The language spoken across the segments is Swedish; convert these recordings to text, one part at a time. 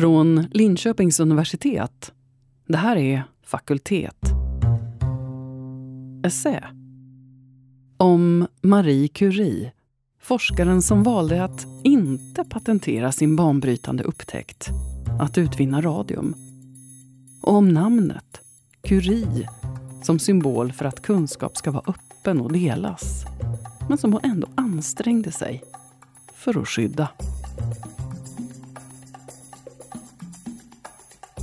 Från Linköpings universitet. Det här är Fakultet. Essä. Om Marie Curie, forskaren som valde att inte patentera sin banbrytande upptäckt, att utvinna radium. Och om namnet, Curie, som symbol för att kunskap ska vara öppen och delas. Men som hon ändå ansträngde sig för att skydda.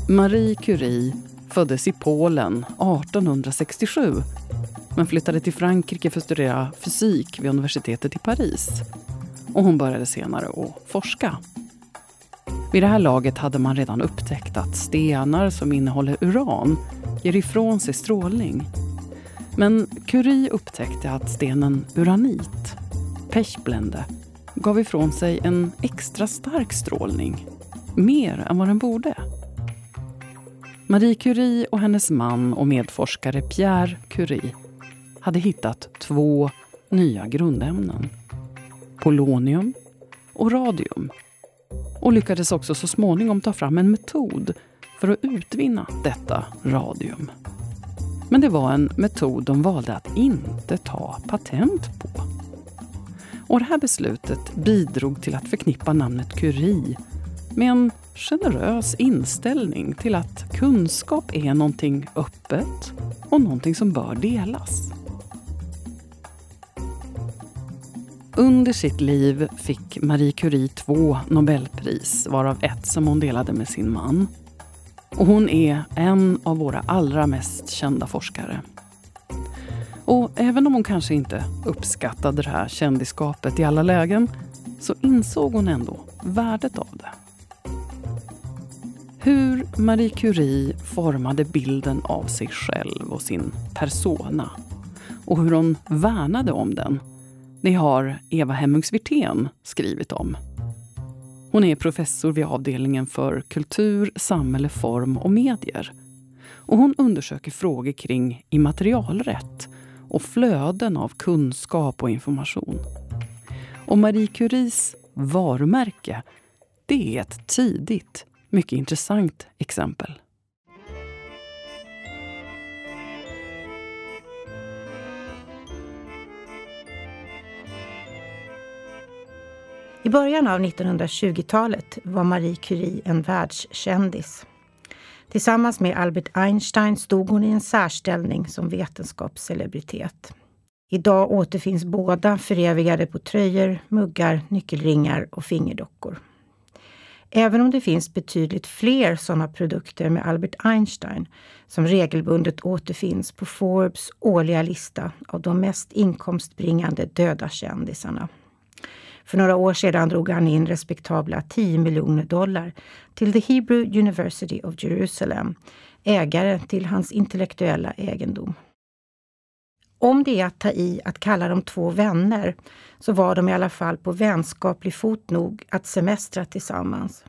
Marie Curie föddes i Polen 1867 men flyttade till Frankrike för att studera fysik vid universitetet i Paris. Och hon började senare att forska. Vid det här laget hade man redan upptäckt att stenar som innehåller uran ger ifrån sig strålning. Men Curie upptäckte att stenen uranit, pechblende, gav ifrån sig en extra stark strålning. Mer än vad den borde. Marie Curie och hennes man och medforskare Pierre Curie hade hittat två nya grundämnen. Polonium och radium. Och lyckades också så småningom ta fram en metod för att utvinna detta radium. Men det var en metod de valde att inte ta patent på. Och det här beslutet bidrog till att förknippa namnet Curie med en generös inställning till att kunskap är någonting öppet och någonting som bör delas. Under sitt liv fick Marie Curie två Nobelpris, varav ett som hon delade med sin man. Och hon är en av våra allra mest kända forskare. Och även om hon kanske inte uppskattade det här kändisskapet i alla lägen så insåg hon ändå värdet av det. Hur Marie Curie formade bilden av sig själv och sin persona och hur hon värnade om den, det har Eva Hemmings Wirtén skrivit om. Hon är professor vid avdelningen för kultur, samhälle, form och medier. Och hon undersöker frågor kring immaterialrätt och flöden av kunskap och information. Och Marie Curies varumärke, det är ett tidigt mycket intressant exempel. I början av 1920-talet var Marie Curie en världskändis. Tillsammans med Albert Einstein stod hon i en särställning som vetenskapscelebritet. Idag återfinns båda förevigade på tröjor, muggar, nyckelringar och fingerdockor. Även om det finns betydligt fler sådana produkter med Albert Einstein som regelbundet återfinns på Forbes årliga lista av de mest inkomstbringande döda kändisarna. För några år sedan drog han in respektabla 10 miljoner dollar till The Hebrew University of Jerusalem, ägare till hans intellektuella egendom. Om det är att ta i att kalla dem två vänner, så var de i alla fall på vänskaplig fot nog att semestra tillsammans.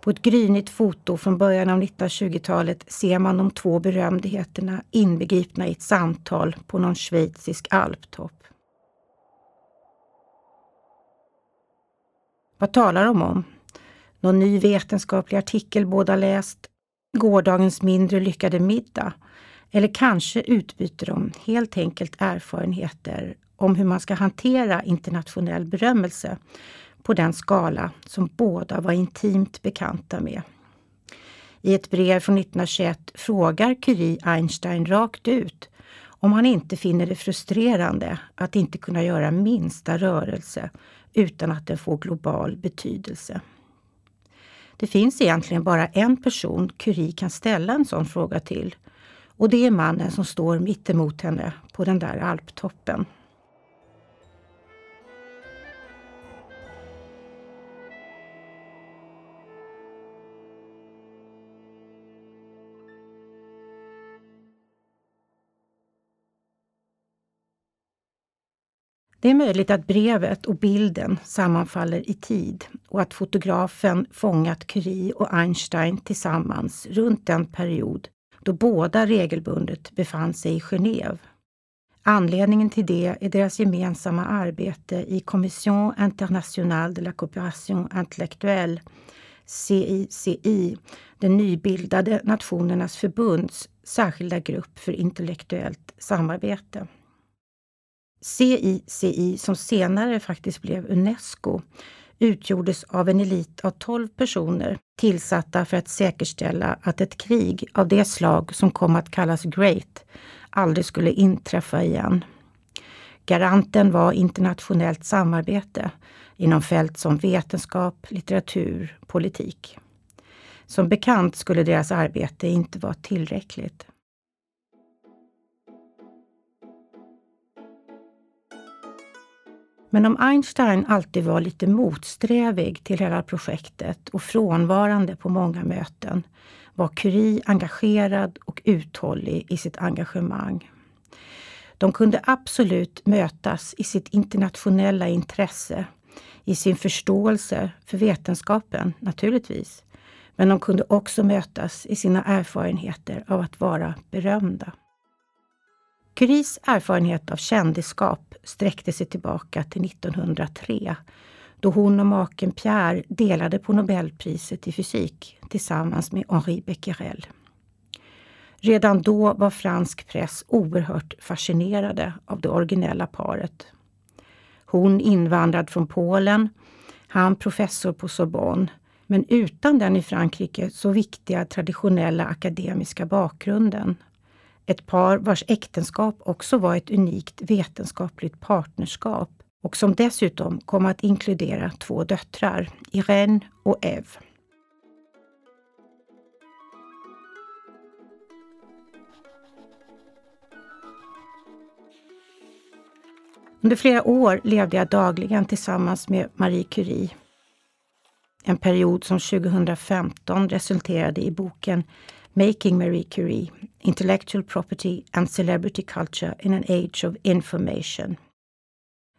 På ett grynigt foto från början av 1920-talet ser man de två berömdheterna inbegripna i ett samtal på någon schweizisk alptopp. Vad talar de om? Någon ny vetenskaplig artikel båda läst? Gårdagens mindre lyckade middag? Eller kanske utbyter de helt enkelt erfarenheter om hur man ska hantera internationell berömmelse på den skala som båda var intimt bekanta med. I ett brev från 1921 frågar Curie Einstein rakt ut om han inte finner det frustrerande att inte kunna göra minsta rörelse utan att den får global betydelse. Det finns egentligen bara en person Curie kan ställa en sån fråga till och det är mannen som står mittemot henne på den där alptoppen. Det är möjligt att brevet och bilden sammanfaller i tid och att fotografen fångat Curie och Einstein tillsammans runt den period då båda regelbundet befann sig i Genève. Anledningen till det är deras gemensamma arbete i Commission internationale de la coopération intellectuelle, CICI, den nybildade Nationernas förbunds särskilda grupp för intellektuellt samarbete. CICI, som senare faktiskt blev Unesco, utgjordes av en elit av 12 personer tillsatta för att säkerställa att ett krig av det slag som kom att kallas Great aldrig skulle inträffa igen. Garanten var internationellt samarbete inom fält som vetenskap, litteratur, politik. Som bekant skulle deras arbete inte vara tillräckligt. Men om Einstein alltid var lite motsträvig till hela projektet och frånvarande på många möten var Curie engagerad och uthållig i sitt engagemang. De kunde absolut mötas i sitt internationella intresse, i sin förståelse för vetenskapen, naturligtvis. Men de kunde också mötas i sina erfarenheter av att vara berömda. Curies erfarenhet av kändisskap sträckte sig tillbaka till 1903 då hon och maken Pierre delade på Nobelpriset i fysik tillsammans med Henri Becquerel. Redan då var fransk press oerhört fascinerade av det originella paret. Hon invandrad från Polen, han professor på Sorbonne, men utan den i Frankrike så viktiga traditionella akademiska bakgrunden ett par vars äktenskap också var ett unikt vetenskapligt partnerskap och som dessutom kom att inkludera två döttrar, Irene och Eve. Under flera år levde jag dagligen tillsammans med Marie Curie. En period som 2015 resulterade i boken Making Marie Curie, Intellectual Property and Celebrity Culture in an Age of Information.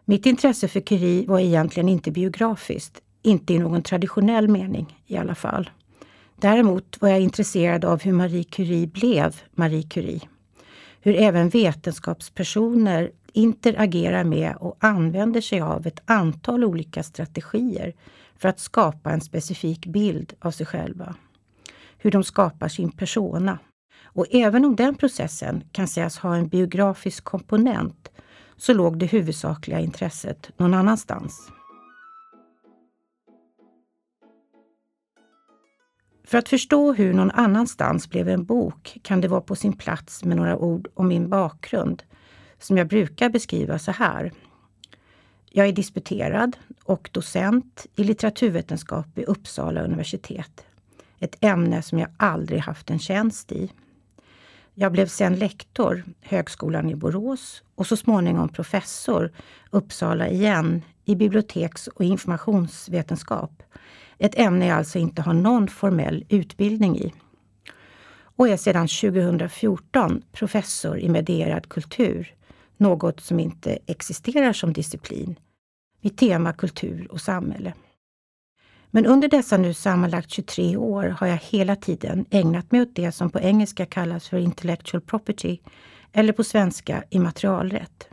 Mitt intresse för Curie var egentligen inte biografiskt, inte i någon traditionell mening i alla fall. Däremot var jag intresserad av hur Marie Curie blev Marie Curie. Hur även vetenskapspersoner interagerar med och använder sig av ett antal olika strategier för att skapa en specifik bild av sig själva hur de skapar sin persona. Och även om den processen kan sägas ha en biografisk komponent så låg det huvudsakliga intresset någon annanstans. För att förstå hur någon annanstans blev en bok kan det vara på sin plats med några ord om min bakgrund, som jag brukar beskriva så här. Jag är disputerad och docent i litteraturvetenskap vid Uppsala universitet ett ämne som jag aldrig haft en tjänst i. Jag blev sen lektor, Högskolan i Borås och så småningom professor, Uppsala igen, i biblioteks och informationsvetenskap. Ett ämne jag alltså inte har någon formell utbildning i. Och är sedan 2014 professor i medierad kultur, något som inte existerar som disciplin, vid tema kultur och samhälle. Men under dessa nu sammanlagt 23 år har jag hela tiden ägnat mig åt det som på engelska kallas för intellectual property eller på svenska immaterialrätt.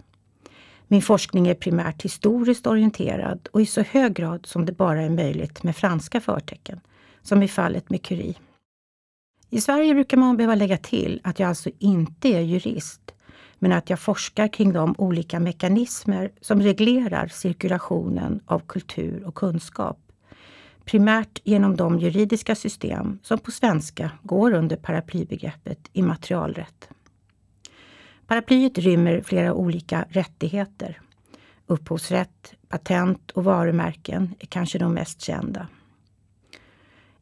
Min forskning är primärt historiskt orienterad och i så hög grad som det bara är möjligt med franska förtecken, som i fallet med Curie. I Sverige brukar man behöva lägga till att jag alltså inte är jurist, men att jag forskar kring de olika mekanismer som reglerar cirkulationen av kultur och kunskap primärt genom de juridiska system som på svenska går under paraplybegreppet immaterialrätt. Paraplyet rymmer flera olika rättigheter. Upphovsrätt, patent och varumärken är kanske de mest kända.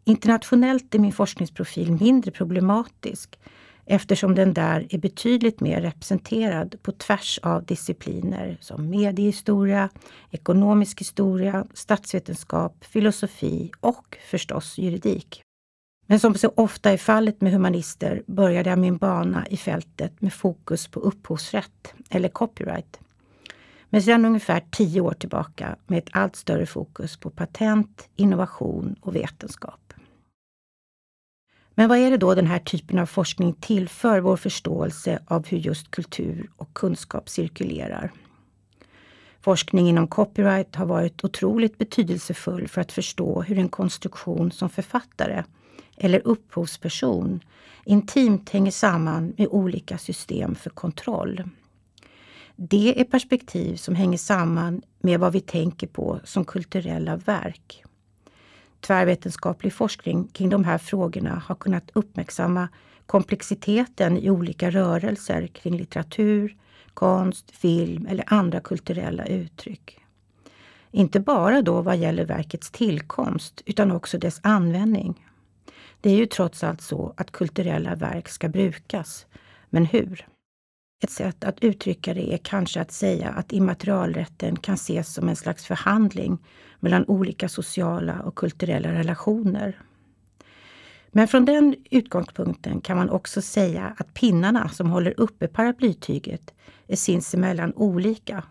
Internationellt är min forskningsprofil mindre problematisk eftersom den där är betydligt mer representerad på tvärs av discipliner som mediehistoria, ekonomisk historia, statsvetenskap, filosofi och förstås juridik. Men som så ofta är fallet med humanister började jag min bana i fältet med fokus på upphovsrätt, eller copyright. Men sedan ungefär tio år tillbaka med ett allt större fokus på patent, innovation och vetenskap. Men vad är det då den här typen av forskning tillför vår förståelse av hur just kultur och kunskap cirkulerar? Forskning inom copyright har varit otroligt betydelsefull för att förstå hur en konstruktion som författare eller upphovsperson intimt hänger samman med olika system för kontroll. Det är perspektiv som hänger samman med vad vi tänker på som kulturella verk. Tvärvetenskaplig forskning kring de här frågorna har kunnat uppmärksamma komplexiteten i olika rörelser kring litteratur, konst, film eller andra kulturella uttryck. Inte bara då vad gäller verkets tillkomst utan också dess användning. Det är ju trots allt så att kulturella verk ska brukas. Men hur? Ett sätt att uttrycka det är kanske att säga att immaterialrätten kan ses som en slags förhandling mellan olika sociala och kulturella relationer. Men från den utgångspunkten kan man också säga att pinnarna som håller uppe paraplytyget är sinsemellan olika.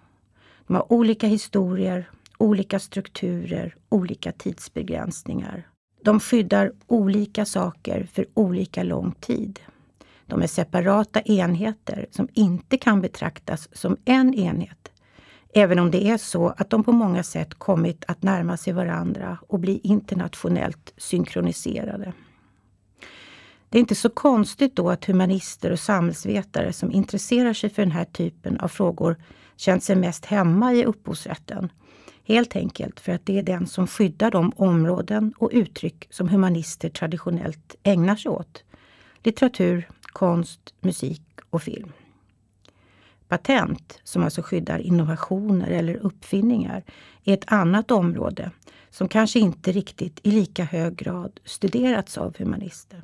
De har olika historier, olika strukturer, olika tidsbegränsningar. De skyddar olika saker för olika lång tid. De är separata enheter som inte kan betraktas som en enhet. Även om det är så att de på många sätt kommit att närma sig varandra och bli internationellt synkroniserade. Det är inte så konstigt då att humanister och samhällsvetare som intresserar sig för den här typen av frågor känt sig mest hemma i upphovsrätten. Helt enkelt för att det är den som skyddar de områden och uttryck som humanister traditionellt ägnar sig åt. Litteratur, konst, musik och film. Patent, som alltså skyddar innovationer eller uppfinningar, är ett annat område som kanske inte riktigt i lika hög grad studerats av humanister.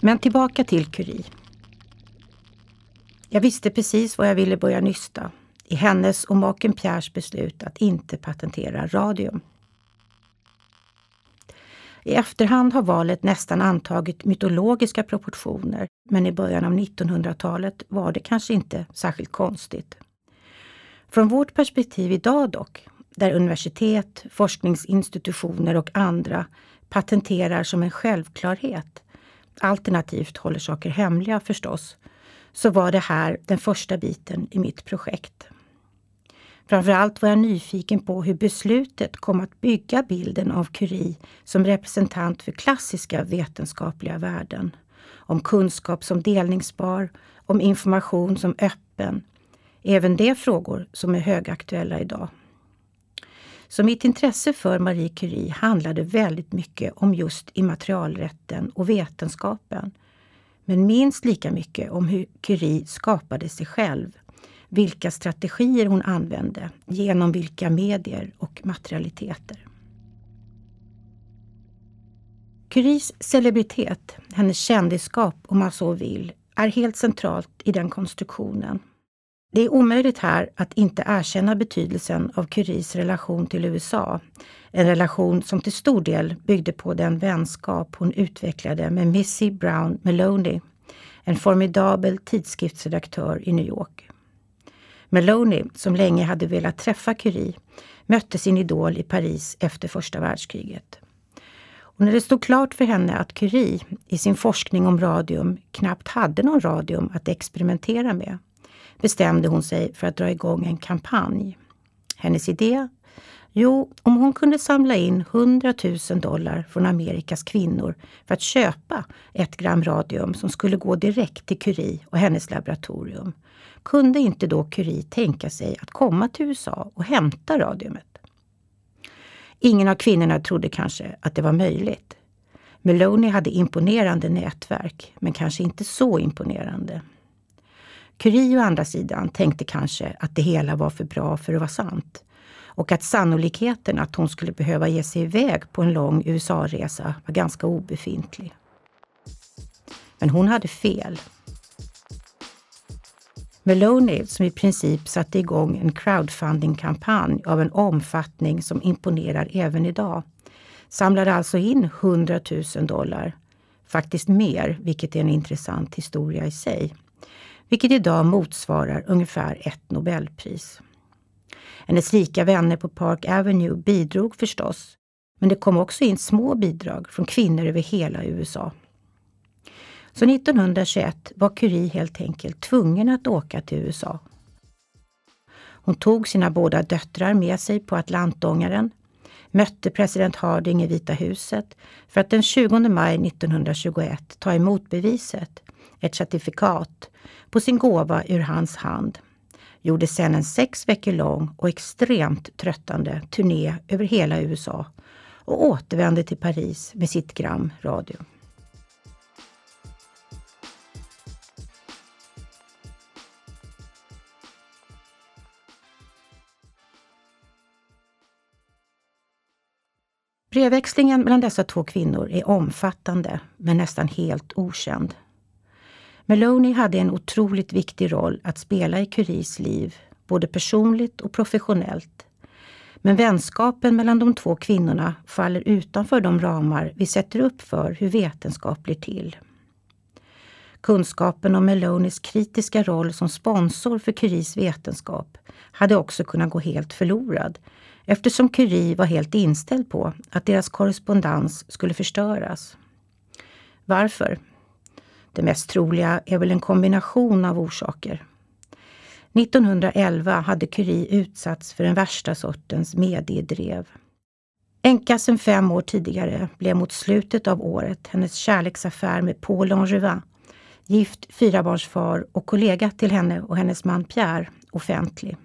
Men tillbaka till Curie. Jag visste precis var jag ville börja nysta i hennes och maken Pierres beslut att inte patentera radium. I efterhand har valet nästan antagit mytologiska proportioner, men i början av 1900-talet var det kanske inte särskilt konstigt. Från vårt perspektiv idag dock, där universitet, forskningsinstitutioner och andra patenterar som en självklarhet, alternativt håller saker hemliga förstås, så var det här den första biten i mitt projekt. Framförallt var jag nyfiken på hur beslutet kom att bygga bilden av Curie som representant för klassiska vetenskapliga värden. Om kunskap som delningsbar, om information som öppen. Även det frågor som är högaktuella idag. Så mitt intresse för Marie Curie handlade väldigt mycket om just immaterialrätten och vetenskapen. Men minst lika mycket om hur Curie skapade sig själv vilka strategier hon använde, genom vilka medier och materialiteter. Curies celebritet, hennes kändisskap om man så vill, är helt centralt i den konstruktionen. Det är omöjligt här att inte erkänna betydelsen av Curies relation till USA. En relation som till stor del byggde på den vänskap hon utvecklade med Missy Brown Maloney, en formidabel tidskriftsredaktör i New York. Maloney, som länge hade velat träffa Curie, mötte sin idol i Paris efter första världskriget. Och när det stod klart för henne att Curie i sin forskning om radium knappt hade någon radium att experimentera med bestämde hon sig för att dra igång en kampanj. Hennes idé? Jo, om hon kunde samla in 100 000 dollar från Amerikas kvinnor för att köpa ett gram radium som skulle gå direkt till Curie och hennes laboratorium kunde inte då Curie tänka sig att komma till USA och hämta radiumet? Ingen av kvinnorna trodde kanske att det var möjligt. Meloni hade imponerande nätverk, men kanske inte så imponerande. Curie å andra sidan tänkte kanske att det hela var för bra för att vara sant och att sannolikheten att hon skulle behöva ge sig iväg på en lång USA-resa var ganska obefintlig. Men hon hade fel. Meloni, som i princip satte igång en crowdfunding-kampanj av en omfattning som imponerar även idag, samlade alltså in 100 000 dollar. Faktiskt mer, vilket är en intressant historia i sig. Vilket idag motsvarar ungefär ett Nobelpris. Hennes rika vänner på Park Avenue bidrog förstås, Men det kom också in små bidrag från kvinnor över hela USA. Så 1921 var Curie helt enkelt tvungen att åka till USA. Hon tog sina båda döttrar med sig på Atlantångaren, mötte president Harding i Vita huset för att den 20 maj 1921 ta emot beviset, ett certifikat, på sin gåva ur hans hand. Gjorde sedan en sex veckor lång och extremt tröttande turné över hela USA och återvände till Paris med sitt gram radio. Brevväxlingen mellan dessa två kvinnor är omfattande men nästan helt okänd. Meloni hade en otroligt viktig roll att spela i Curies liv, både personligt och professionellt. Men vänskapen mellan de två kvinnorna faller utanför de ramar vi sätter upp för hur vetenskap blir till. Kunskapen om Melonis kritiska roll som sponsor för Curies vetenskap hade också kunnat gå helt förlorad eftersom Curie var helt inställd på att deras korrespondens skulle förstöras. Varför? Det mest troliga är väl en kombination av orsaker. 1911 hade Curie utsatts för den värsta sortens mediedrev. Änka sedan fem år tidigare blev mot slutet av året hennes kärleksaffär med Paul Langevin, gift fyrabarnsfar och kollega till henne och hennes man Pierre, offentlig.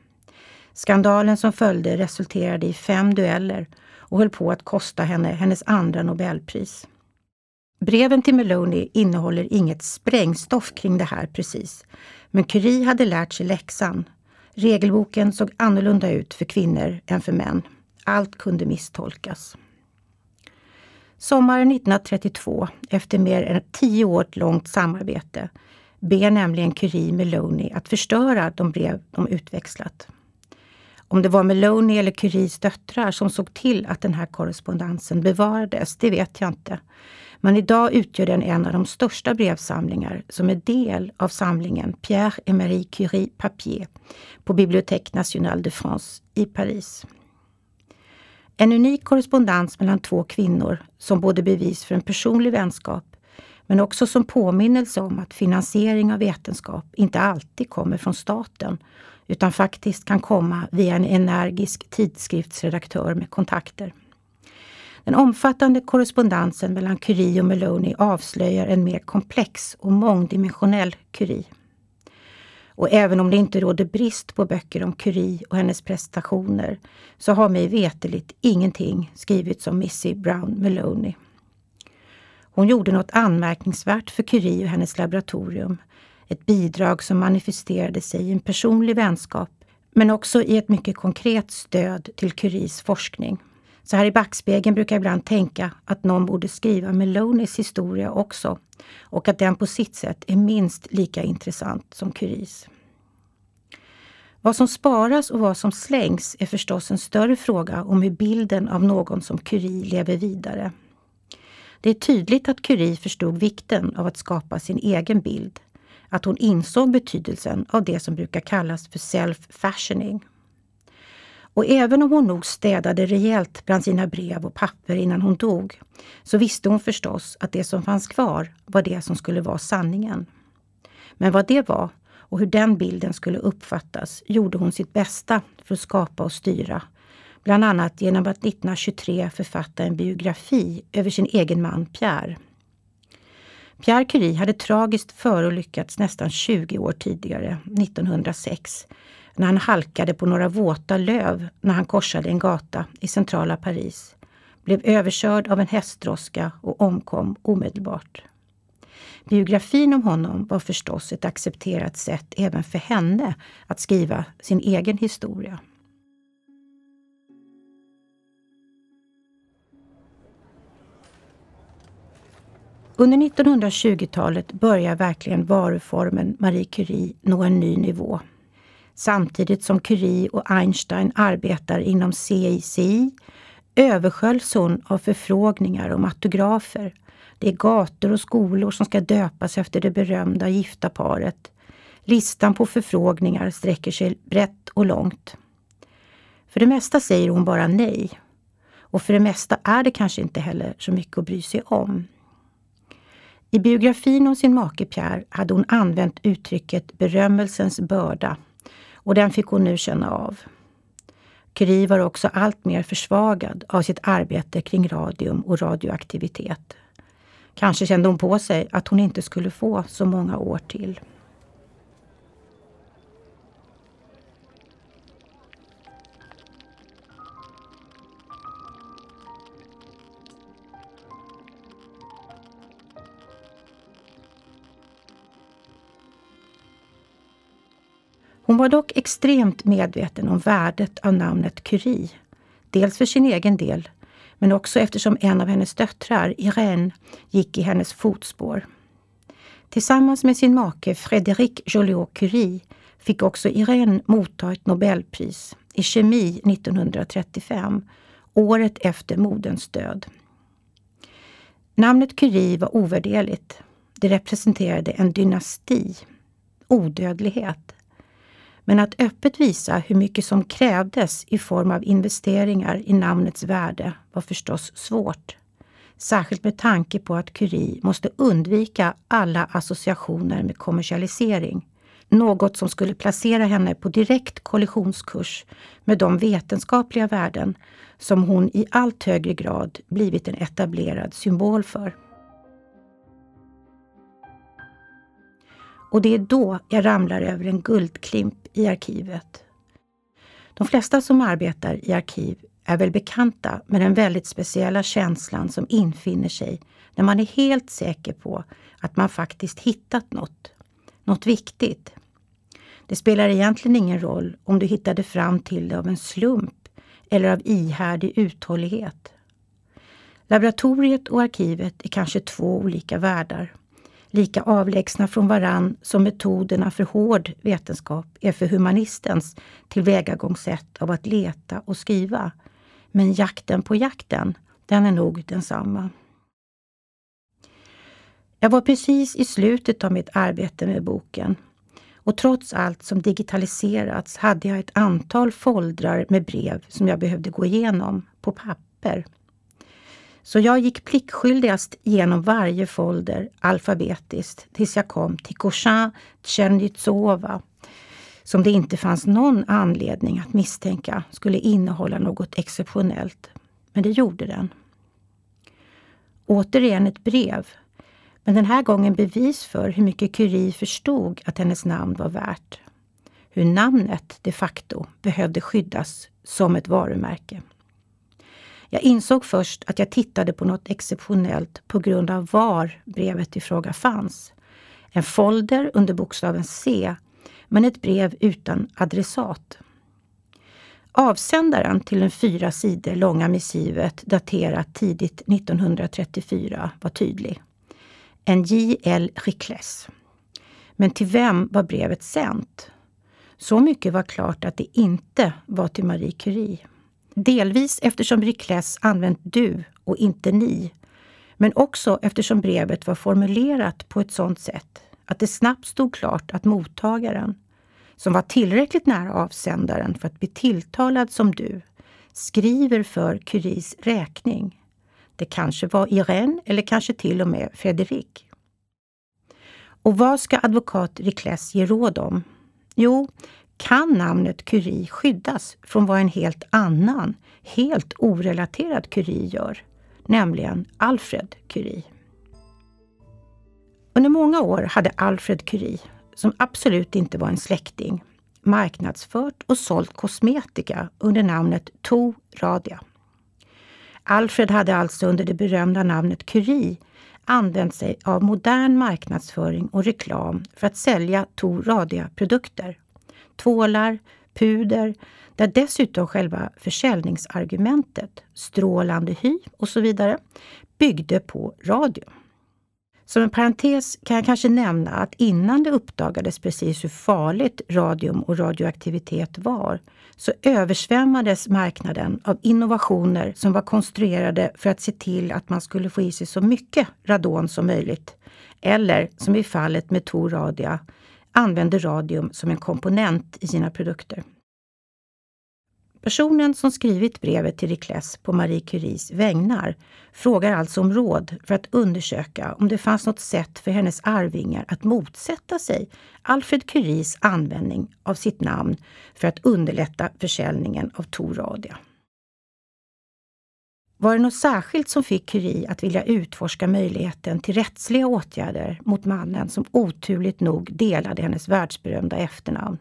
Skandalen som följde resulterade i fem dueller och höll på att kosta henne hennes andra nobelpris. Breven till Meloni innehåller inget sprängstoff kring det här precis, men Curie hade lärt sig läxan. Regelboken såg annorlunda ut för kvinnor än för män. Allt kunde misstolkas. Sommaren 1932, efter mer än tio år långt samarbete, ber nämligen Curie Meloni att förstöra de brev de utväxlat. Om det var Meloni eller Curies döttrar som såg till att den här korrespondensen bevarades, det vet jag inte. Men idag utgör den en av de största brevsamlingar som är del av samlingen Pierre et Marie Curie Papier på Bibliothèque Nationale de France i Paris. En unik korrespondens mellan två kvinnor som både bevis för en personlig vänskap men också som påminnelse om att finansiering av vetenskap inte alltid kommer från staten utan faktiskt kan komma via en energisk tidskriftsredaktör med kontakter. Den omfattande korrespondensen mellan Curie och Meloni avslöjar en mer komplex och mångdimensionell Curie. Och även om det inte råder brist på böcker om Curie och hennes prestationer så har mig veteligt ingenting skrivits om Missy Brown Meloni. Hon gjorde något anmärkningsvärt för Curie och hennes laboratorium ett bidrag som manifesterade sig i en personlig vänskap, men också i ett mycket konkret stöd till Curies forskning. Så här i backspegeln brukar jag ibland tänka att någon borde skriva Melonis historia också och att den på sitt sätt är minst lika intressant som Curies. Vad som sparas och vad som slängs är förstås en större fråga om hur bilden av någon som Curie lever vidare. Det är tydligt att Curie förstod vikten av att skapa sin egen bild, att hon insåg betydelsen av det som brukar kallas för self-fashioning. Och även om hon nog städade rejält bland sina brev och papper innan hon dog, så visste hon förstås att det som fanns kvar var det som skulle vara sanningen. Men vad det var och hur den bilden skulle uppfattas gjorde hon sitt bästa för att skapa och styra. Bland annat genom att 1923 författa en biografi över sin egen man Pierre. Pierre Curie hade tragiskt förolyckats nästan 20 år tidigare, 1906, när han halkade på några våta löv när han korsade en gata i centrala Paris, blev överkörd av en hästdroska och omkom omedelbart. Biografin om honom var förstås ett accepterat sätt även för henne att skriva sin egen historia. Under 1920-talet börjar verkligen varuformen Marie Curie nå en ny nivå. Samtidigt som Curie och Einstein arbetar inom CICI översköljs hon av förfrågningar om autografer. Det är gator och skolor som ska döpas efter det berömda gifta paret. Listan på förfrågningar sträcker sig brett och långt. För det mesta säger hon bara nej Och för det mesta är det kanske inte heller så mycket att bry sig om. I biografin om sin make Pierre hade hon använt uttrycket berömmelsens börda och den fick hon nu känna av. Curie var också allt mer försvagad av sitt arbete kring radium och radioaktivitet. Kanske kände hon på sig att hon inte skulle få så många år till. Hon var dock extremt medveten om värdet av namnet Curie. Dels för sin egen del, men också eftersom en av hennes döttrar, Irene, gick i hennes fotspår. Tillsammans med sin make Frédéric Joliot-Curie fick också Irene motta ett Nobelpris i kemi 1935, året efter moderns död. Namnet Curie var ovärderligt. Det representerade en dynasti, odödlighet. Men att öppet visa hur mycket som krävdes i form av investeringar i namnets värde var förstås svårt. Särskilt med tanke på att Curie måste undvika alla associationer med kommersialisering. Något som skulle placera henne på direkt kollisionskurs med de vetenskapliga värden som hon i allt högre grad blivit en etablerad symbol för. Och det är då jag ramlar över en guldklimp i arkivet. De flesta som arbetar i arkiv är väl bekanta med den väldigt speciella känslan som infinner sig när man är helt säker på att man faktiskt hittat något. Något viktigt. Det spelar egentligen ingen roll om du hittade fram till det av en slump eller av ihärdig uthållighet. Laboratoriet och arkivet är kanske två olika världar lika avlägsna från varann som metoderna för hård vetenskap är för humanistens tillvägagångssätt av att leta och skriva. Men jakten på jakten, den är nog densamma. Jag var precis i slutet av mitt arbete med boken och trots allt som digitaliserats hade jag ett antal foldrar med brev som jag behövde gå igenom på papper. Så jag gick pliktskyldigast genom varje folder alfabetiskt tills jag kom till Koshan Tjernitsova som det inte fanns någon anledning att misstänka skulle innehålla något exceptionellt. Men det gjorde den. Återigen ett brev, men den här gången bevis för hur mycket Curie förstod att hennes namn var värt. Hur namnet de facto behövde skyddas som ett varumärke. Jag insåg först att jag tittade på något exceptionellt på grund av var brevet i fråga fanns. En folder under bokstaven C, men ett brev utan adressat. Avsändaren till det fyra sidor långa missivet daterat tidigt 1934 var tydlig. En J.L. Rickles. Men till vem var brevet sänt? Så mycket var klart att det inte var till Marie Curie. Delvis eftersom Rickles använt du och inte ni. Men också eftersom brevet var formulerat på ett sådant sätt att det snabbt stod klart att mottagaren, som var tillräckligt nära avsändaren för att bli tilltalad som du, skriver för Curies räkning. Det kanske var Irene eller kanske till och med Fredrik. Och vad ska advokat Ricles ge råd om? Jo, kan namnet Curie skyddas från vad en helt annan, helt orelaterad Curie gör, nämligen Alfred Curie. Under många år hade Alfred Curie, som absolut inte var en släkting, marknadsfört och sålt kosmetika under namnet To Radia. Alfred hade alltså under det berömda namnet Curie använt sig av modern marknadsföring och reklam för att sälja To Radia-produkter tvålar, puder, där dessutom själva försäljningsargumentet, strålande hy och så vidare, byggde på radio. Som en parentes kan jag kanske nämna att innan det uppdagades precis hur farligt radium och radioaktivitet var, så översvämmades marknaden av innovationer som var konstruerade för att se till att man skulle få i sig så mycket radon som möjligt. Eller, som i fallet med Tor Radia, använder radium som en komponent i sina produkter. Personen som skrivit brevet till Rikles på Marie Curies vägnar frågar alltså om råd för att undersöka om det fanns något sätt för hennes arvingar att motsätta sig Alfred Curies användning av sitt namn för att underlätta försäljningen av Toradia. Var det något särskilt som fick Curie att vilja utforska möjligheten till rättsliga åtgärder mot mannen som oturligt nog delade hennes världsberömda efternamn?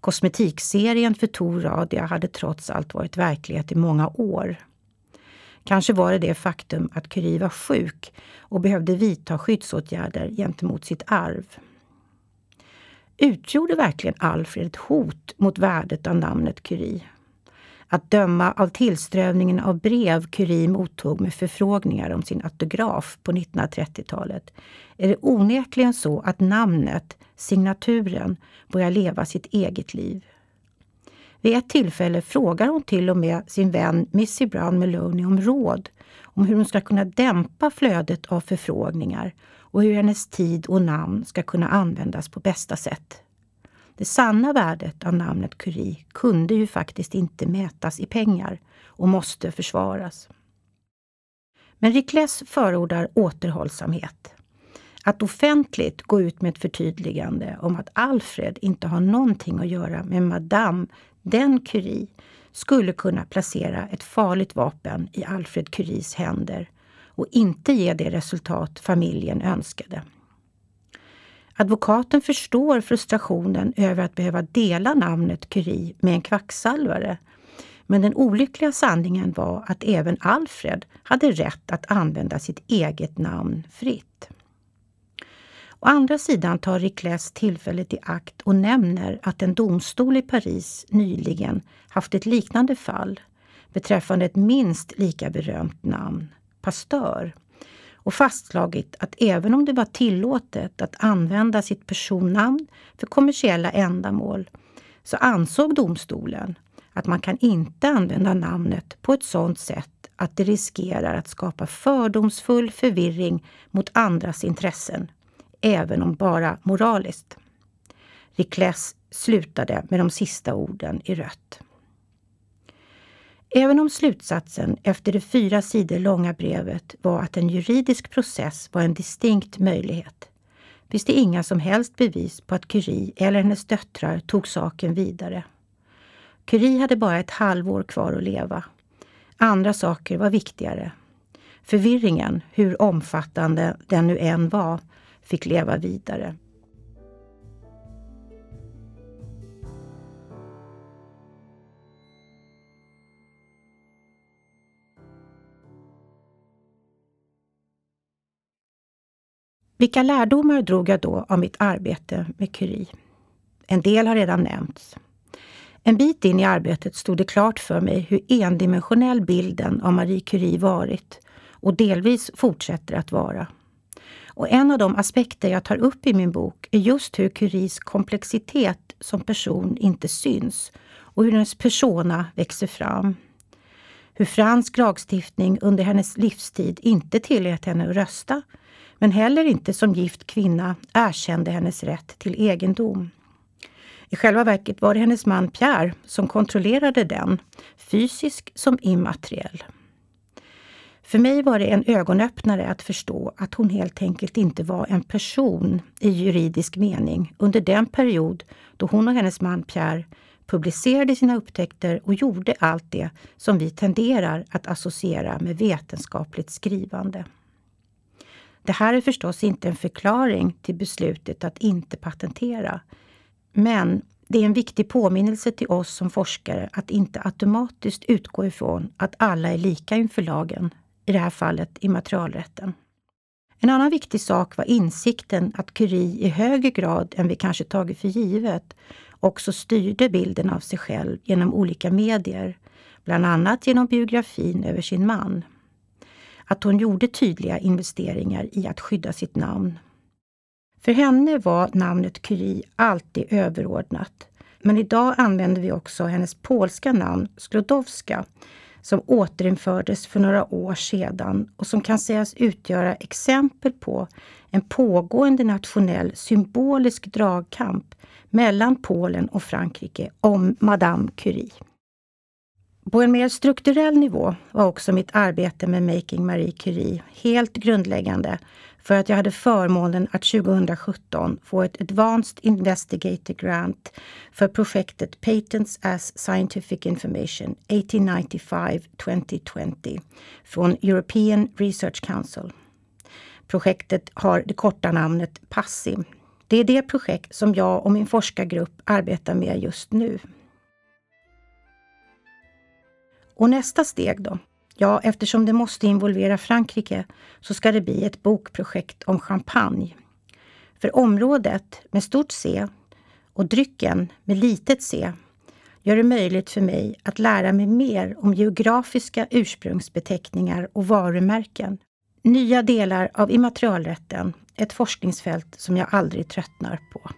Kosmetikserien för Tor Radia hade trots allt varit verklighet i många år. Kanske var det det faktum att Curie var sjuk och behövde vidta skyddsåtgärder gentemot sitt arv. Utgjorde verkligen Alfred ett hot mot värdet av namnet Curie? Att döma av tillströmningen av brev Curie mottog med förfrågningar om sin autograf på 1930-talet är det onekligen så att namnet, signaturen, börjar leva sitt eget liv. Vid ett tillfälle frågar hon till och med sin vän Missy Brown Maloney om råd om hur hon ska kunna dämpa flödet av förfrågningar och hur hennes tid och namn ska kunna användas på bästa sätt. Det sanna värdet av namnet Curie kunde ju faktiskt inte mätas i pengar och måste försvaras. Men Rikles förordar återhållsamhet. Att offentligt gå ut med ett förtydligande om att Alfred inte har någonting att göra med Madame den Curie skulle kunna placera ett farligt vapen i Alfred Curies händer och inte ge det resultat familjen önskade. Advokaten förstår frustrationen över att behöva dela namnet Curie med en kvacksalvare. Men den olyckliga sanningen var att även Alfred hade rätt att använda sitt eget namn fritt. Å andra sidan tar Ricles tillfället i akt och nämner att en domstol i Paris nyligen haft ett liknande fall beträffande ett minst lika berömt namn, Pasteur och fastslagit att även om det var tillåtet att använda sitt personnamn för kommersiella ändamål så ansåg domstolen att man kan inte använda namnet på ett sådant sätt att det riskerar att skapa fördomsfull förvirring mot andras intressen, även om bara moraliskt. Rikles slutade med de sista orden i rött. Även om slutsatsen efter det fyra sidor långa brevet var att en juridisk process var en distinkt möjlighet finns det inga som helst bevis på att Curie eller hennes döttrar tog saken vidare. Curie hade bara ett halvår kvar att leva. Andra saker var viktigare. Förvirringen, hur omfattande den nu än var, fick leva vidare. Vilka lärdomar drog jag då av mitt arbete med Curie? En del har redan nämnts. En bit in i arbetet stod det klart för mig hur endimensionell bilden av Marie Curie varit och delvis fortsätter att vara. Och en av de aspekter jag tar upp i min bok är just hur Curies komplexitet som person inte syns och hur hennes persona växer fram. Hur fransk lagstiftning under hennes livstid inte tillät henne att rösta men heller inte som gift kvinna erkände hennes rätt till egendom. I själva verket var det hennes man Pierre som kontrollerade den, fysisk som immateriell. För mig var det en ögonöppnare att förstå att hon helt enkelt inte var en person i juridisk mening under den period då hon och hennes man Pierre publicerade sina upptäckter och gjorde allt det som vi tenderar att associera med vetenskapligt skrivande. Det här är förstås inte en förklaring till beslutet att inte patentera. Men det är en viktig påminnelse till oss som forskare att inte automatiskt utgå ifrån att alla är lika inför lagen, i det här fallet immaterialrätten. En annan viktig sak var insikten att Curie i högre grad än vi kanske tagit för givet också styrde bilden av sig själv genom olika medier, bland annat genom biografin över sin man att hon gjorde tydliga investeringar i att skydda sitt namn. För henne var namnet Curie alltid överordnat. Men idag använder vi också hennes polska namn Sklodowska som återinfördes för några år sedan och som kan sägas utgöra exempel på en pågående nationell symbolisk dragkamp mellan Polen och Frankrike om Madame Curie. På en mer strukturell nivå var också mitt arbete med Making Marie Curie helt grundläggande för att jag hade förmånen att 2017 få ett Advanced Investigator Grant för projektet Patents as Scientific Information 1895-2020 från European Research Council. Projektet har det korta namnet PASSI. Det är det projekt som jag och min forskargrupp arbetar med just nu. Och nästa steg då? Ja, eftersom det måste involvera Frankrike så ska det bli ett bokprojekt om champagne. För området med stort C och drycken med litet c gör det möjligt för mig att lära mig mer om geografiska ursprungsbeteckningar och varumärken. Nya delar av immaterialrätten, ett forskningsfält som jag aldrig tröttnar på.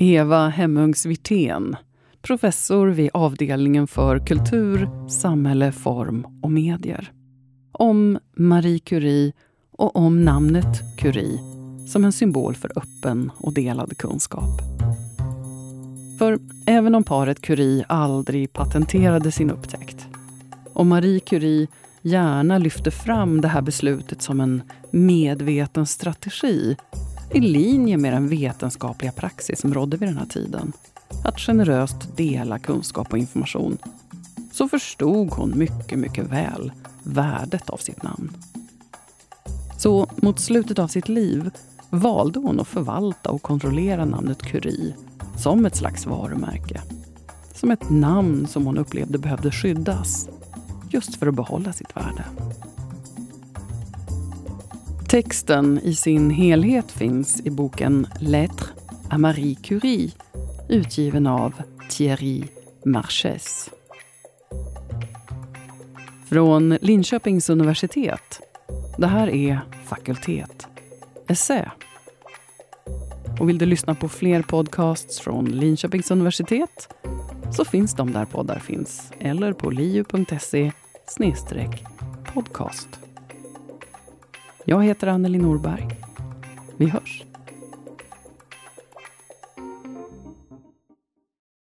Eva Hemmungs Wirtén, professor vid avdelningen för kultur, samhälle, form och medier. Om Marie Curie och om namnet Curie som en symbol för öppen och delad kunskap. För även om paret Curie aldrig patenterade sin upptäckt och Marie Curie gärna lyfte fram det här beslutet som en medveten strategi i linje med den vetenskapliga praxis som rådde vid den här tiden. Att generöst dela kunskap och information. Så förstod hon mycket, mycket väl värdet av sitt namn. Så mot slutet av sitt liv valde hon att förvalta och kontrollera namnet Curie som ett slags varumärke. Som ett namn som hon upplevde behövde skyddas, just för att behålla sitt värde. Texten i sin helhet finns i boken Lettre à Marie Curie utgiven av Thierry Marchès. Från Linköpings universitet. Det här är Fakultet Essä. Och vill du lyssna på fler podcasts från Linköpings universitet så finns de där poddar finns eller på liu.se podcast. Jag heter Anneli Norberg. Vi hörs.